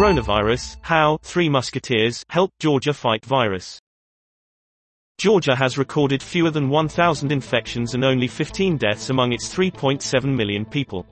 Coronavirus, how Three Musketeers Help Georgia fight virus. Georgia has recorded fewer than 1,000 infections and only 15 deaths among its 3.7 million people.